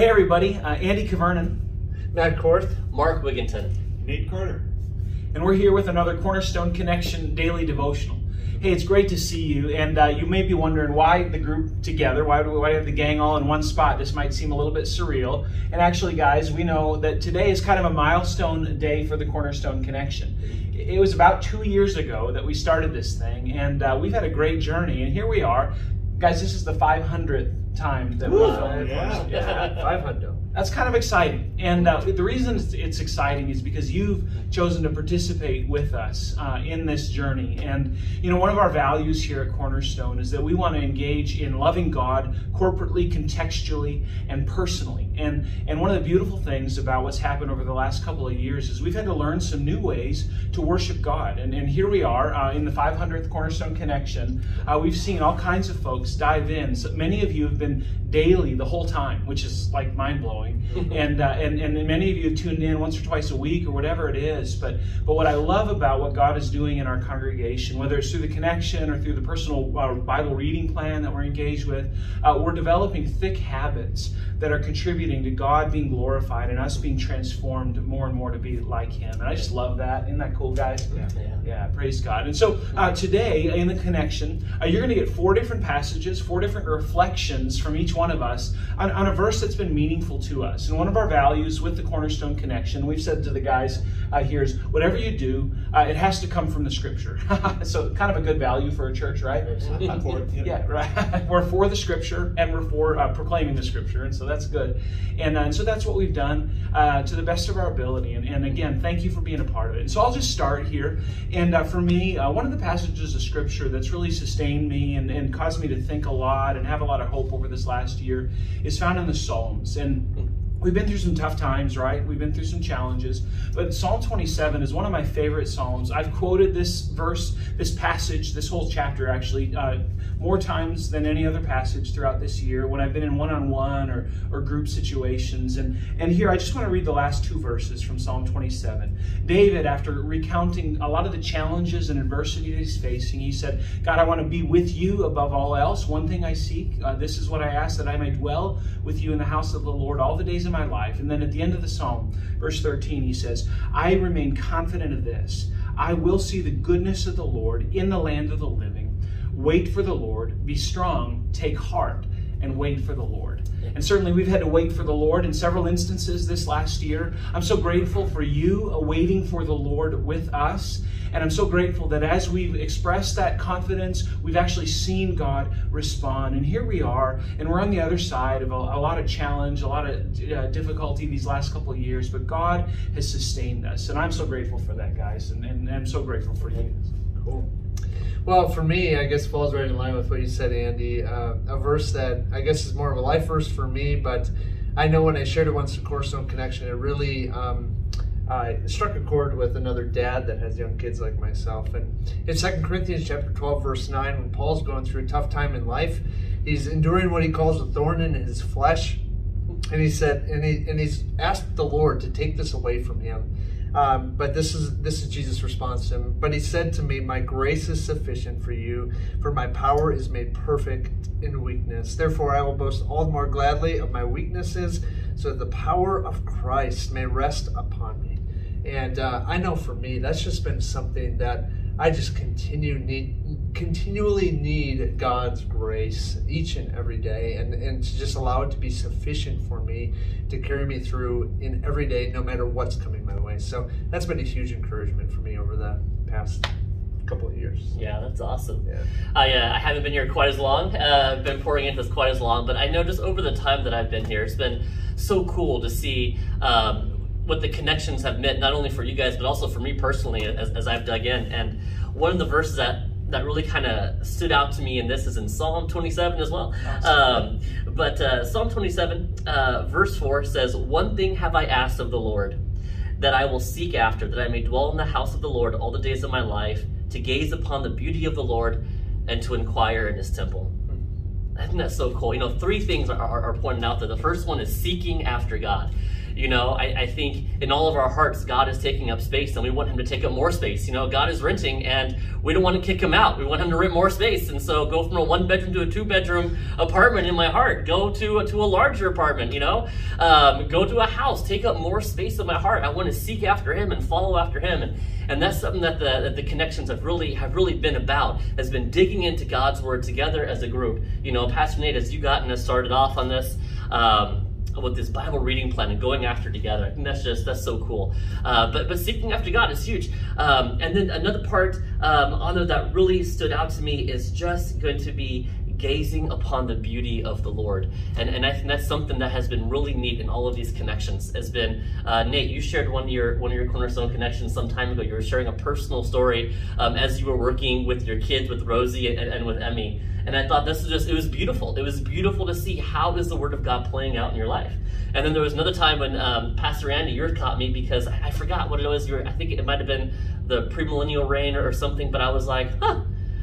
Well, hey, everybody. Uh, Andy Cavernan. Matt Korth. Mark Wigginton. Nate Carter. And we're here with another Cornerstone Connection daily devotional. Hey, it's great to see you. And uh, you may be wondering why the group together, why do we why have the gang all in one spot? This might seem a little bit surreal. And actually, guys, we know that today is kind of a milestone day for the Cornerstone Connection. It was about two years ago that we started this thing, and uh, we've had a great journey. And here we are. Guys, this is the 500th time that we're filming. yeah. yeah. Five hundo. That's kind of exciting. And uh, the reason it's, exciting is because you've chosen to participate with us uh, in this journey. And, you know, one of our values here at Cornerstone is that we want to engage in loving God corporately, contextually, and personally. And, and one of the beautiful things about what's happened over the last couple of years is we've had to learn some new ways to worship God. And, and here we are uh, in the 500th Cornerstone Connection. Uh, we've seen all kinds of folks dive in. So many of you have been daily the whole time, which is like mind blowing. And, uh, and and many of you have tuned in once or twice a week or whatever it is. But but what I love about what God is doing in our congregation, whether it's through the connection or through the personal uh, Bible reading plan that we're engaged with, uh, we're developing thick habits that are contributing to God being glorified and us being transformed more and more to be like Him. And I just love that. Isn't that cool, guys? Yeah. Yeah. Yeah, praise God. And so uh, today in the connection, uh, you're going to get four different passages, four different reflections from each one of us on, on, a verse that's been meaningful to us. And one of our values with the Cornerstone Connection, we've said to the guys uh, here is whatever you do, uh, it has to come from the Scripture. so kind of a good value for a church, right? Yeah, right. we're for the Scripture and we're for uh, proclaiming the Scripture, and so that's good. And, uh, and so that's what we've done uh, to the best of our ability. And, and again, thank you for being a part of it. And so I'll just start here. And uh, for me, uh, one of the passages of Scripture that's really sustained me and, and caused me to think a lot and have a lot of hope over this last year is found in the Psalms. And We've been through some tough times, right? We've been through some challenges. But Psalm 27 is one of my favorite Psalms. I've quoted this verse, this passage, this whole chapter actually, uh, more times than any other passage throughout this year when I've been in one on one or, or group situations. And, and here I just want to read the last two verses from Psalm 27. David, after recounting a lot of the challenges and adversity that he's facing, he said, God, I want to be with you above all else. One thing I seek, uh, this is what I ask, that I may dwell with you in the house of the Lord all the days of my life. And then at the end of the psalm, verse 13, he says, I remain confident of this. I will see the goodness of the Lord in the land of the living. Wait for the Lord, be strong, take heart, and wait for the Lord. And certainly we've had to wait for the Lord in several instances this last year. I'm so grateful for you waiting for the Lord with us. And I'm so grateful that as we've expressed that confidence, we've actually seen God respond. And here we are, and we're on the other side of a, a lot of challenge, a lot of uh, difficulty these last couple of years, but God has sustained us. And I'm so grateful for that, guys, and, and I'm so grateful for you. Cool. Well, for me, I guess falls right in line with what you said, Andy. Uh, a verse that I guess is more of a life verse for me, but I know when I shared it once to Cornerstone Connection, it really um, uh, struck a chord with another dad that has young kids like myself. And in 2 Corinthians chapter 12, verse 9, when Paul's going through a tough time in life, he's enduring what he calls a thorn in his flesh. And he said, and he and he's asked the Lord to take this away from him. Um, but this is this is Jesus' response to him. But he said to me, "My grace is sufficient for you, for my power is made perfect in weakness. Therefore, I will boast all the more gladly of my weaknesses, so that the power of Christ may rest upon me." And uh, I know for me, that's just been something that I just continue need continually need God's grace each and every day and, and to just allow it to be sufficient for me to carry me through in every day no matter what's coming my way. So that's been a huge encouragement for me over the past couple of years. Yeah, that's awesome. Yeah. I, uh, I haven't been here quite as long, uh, been pouring into this quite as long, but I know just over the time that I've been here, it's been so cool to see um, what the connections have meant, not only for you guys, but also for me personally as, as I've dug in. And one of the verses that that really kind of stood out to me, and this is in Psalm 27 as well. Um, but uh, Psalm 27, uh, verse 4 says, One thing have I asked of the Lord, that I will seek after, that I may dwell in the house of the Lord all the days of my life, to gaze upon the beauty of the Lord and to inquire in his temple. I think that's so cool. You know, three things are, are, are pointed out there. The first one is seeking after God You know, I, I think in all of our hearts, God is taking up space and we want him to take up more space. You know, God is renting and we don't want to kick him out. We want him to rent more space. And so go from a one bedroom to a two bedroom apartment in my heart. Go to a, to a larger apartment, you know, um, go to a house, take up more space in my heart. I want to seek after him and follow after him. And, and that's something that the, that the connections have really have really been about, has been digging into God's word together as a group. You know, Pastor Nate, as you gotten us started off on this, um, with this Bible reading plan and going after together. I think that's just that's so cool. Uh, but but seeking after God is huge. Um, and then another part um, on that really stood out to me is just going to be gazing upon the beauty of the Lord. And, and I think that's something that has been really neat in all of these connections. Has been uh, Nate, you shared one of your one of your cornerstone connections some time ago. You were sharing a personal story um, as you were working with your kids, with Rosie and, and with Emmy. And I thought this was just, it was beautiful. It was beautiful to see how is the Word of God playing out in your life. And then there was another time when um, Pastor Andy, yours caught me because I, I forgot what it was. You were, I think it might have been the premillennial reign or something, but I was like, huh,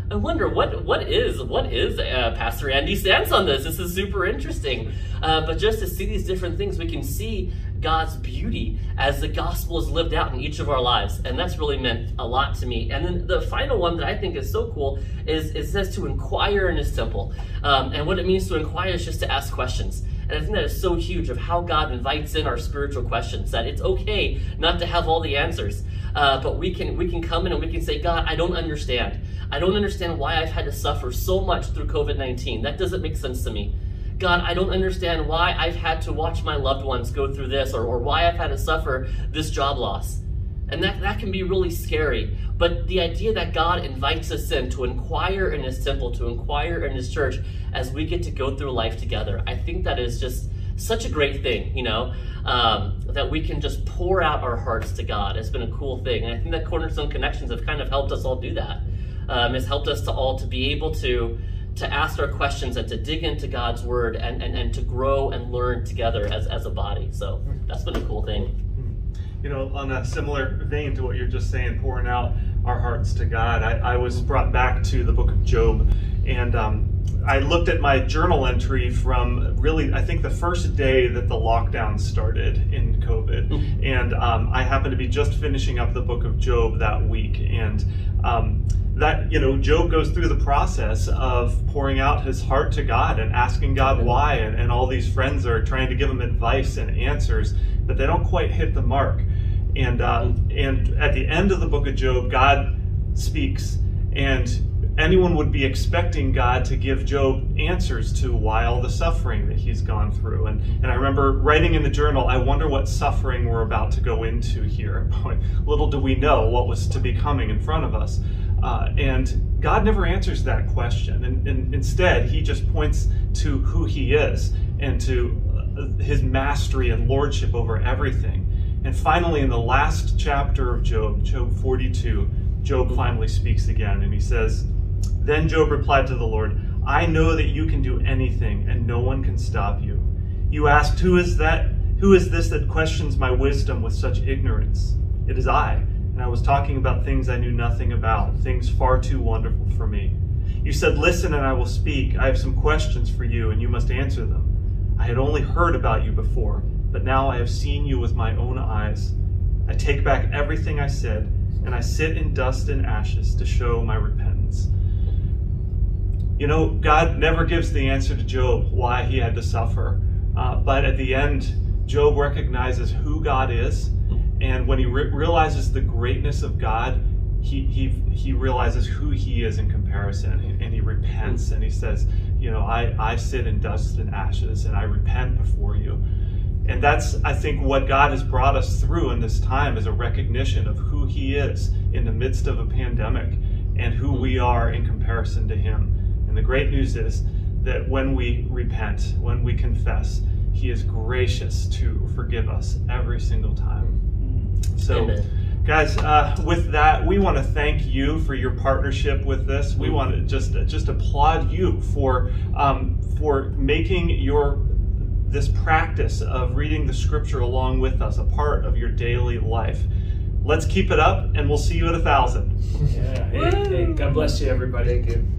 I wonder what what is what is uh, Pastor Andy's stance on this. This is super interesting. Uh, but just to see these different things, we can see God's beauty as the gospel is lived out in each of our lives, and that's really meant a lot to me. And then the final one that I think is so cool is it says to inquire in His temple, um, and what it means to inquire is just to ask questions. And I think that is so huge of how God invites in our spiritual questions. That it's okay not to have all the answers, uh, but we can we can come in and we can say, God, I don't understand. I don't understand why I've had to suffer so much through COVID 19. That doesn't make sense to me. God, I don't understand why I've had to watch my loved ones go through this or, or why I've had to suffer this job loss. And that, that can be really scary. But the idea that God invites us in to inquire in His temple, to inquire in His church as we get to go through life together, I think that is just such a great thing, you know, um, that we can just pour out our hearts to God. It's been a cool thing. And I think that Cornerstone Connections have kind of helped us all do that um, has helped us to all to be able to to ask our questions and to dig into God's word and, and, and to grow and learn together as, as a body. So that's been a cool thing. You know, on a similar vein to what you're just saying, pouring out our hearts to God, I, I was brought back to the book of Job and um, I looked at my journal entry from really, I think the first day that the lockdown started in COVID. Mm-hmm. And um, I happened to be just finishing up the book of Job that week. And um, that you know job goes through the process of pouring out his heart to god and asking god why and, and all these friends are trying to give him advice and answers but they don't quite hit the mark and uh, and at the end of the book of job god speaks and anyone would be expecting god to give job answers to why all the suffering that he's gone through and and i remember writing in the journal i wonder what suffering we're about to go into here little do we know what was to be coming in front of us uh, and God never answers that question. And, and, instead, he just points to who he is and to uh, his mastery and lordship over everything. And finally, in the last chapter of Job, Job 42, Job finally speaks again and he says, Then Job replied to the Lord, I know that you can do anything and no one can stop you. You asked, Who is that? Who is this that questions my wisdom with such ignorance? It is I and I was talking about things I knew nothing about, things far too wonderful for me. You said, Listen and I will speak. I have some questions for you, and you must answer them. I had only heard about you before, but now I have seen you with my own eyes. I take back everything I said, and I sit in dust and ashes to show my repentance. You know, God never gives the answer to Job why he had to suffer. Uh, but at the end, Job recognizes who God is and when he re- realizes the greatness of God, he, he, he realizes who he is in comparison and he repents and he says, You know, I, I sit in dust and ashes and I repent before you. And that's, I think, what God has brought us through in this time is a recognition of who he is in the midst of a pandemic and who we are in comparison to him. And the great news is that when we repent, when we confess, he is gracious to forgive us every single time. So, Amen. guys, uh, with that, we want to thank you for your partnership with this. We want to just just applaud you for um, for making your this practice of reading the scripture along with us a part of your daily life. Let's keep it up, and we'll see you at a thousand. Yeah. Hey, hey, God bless you, everybody. Thank you.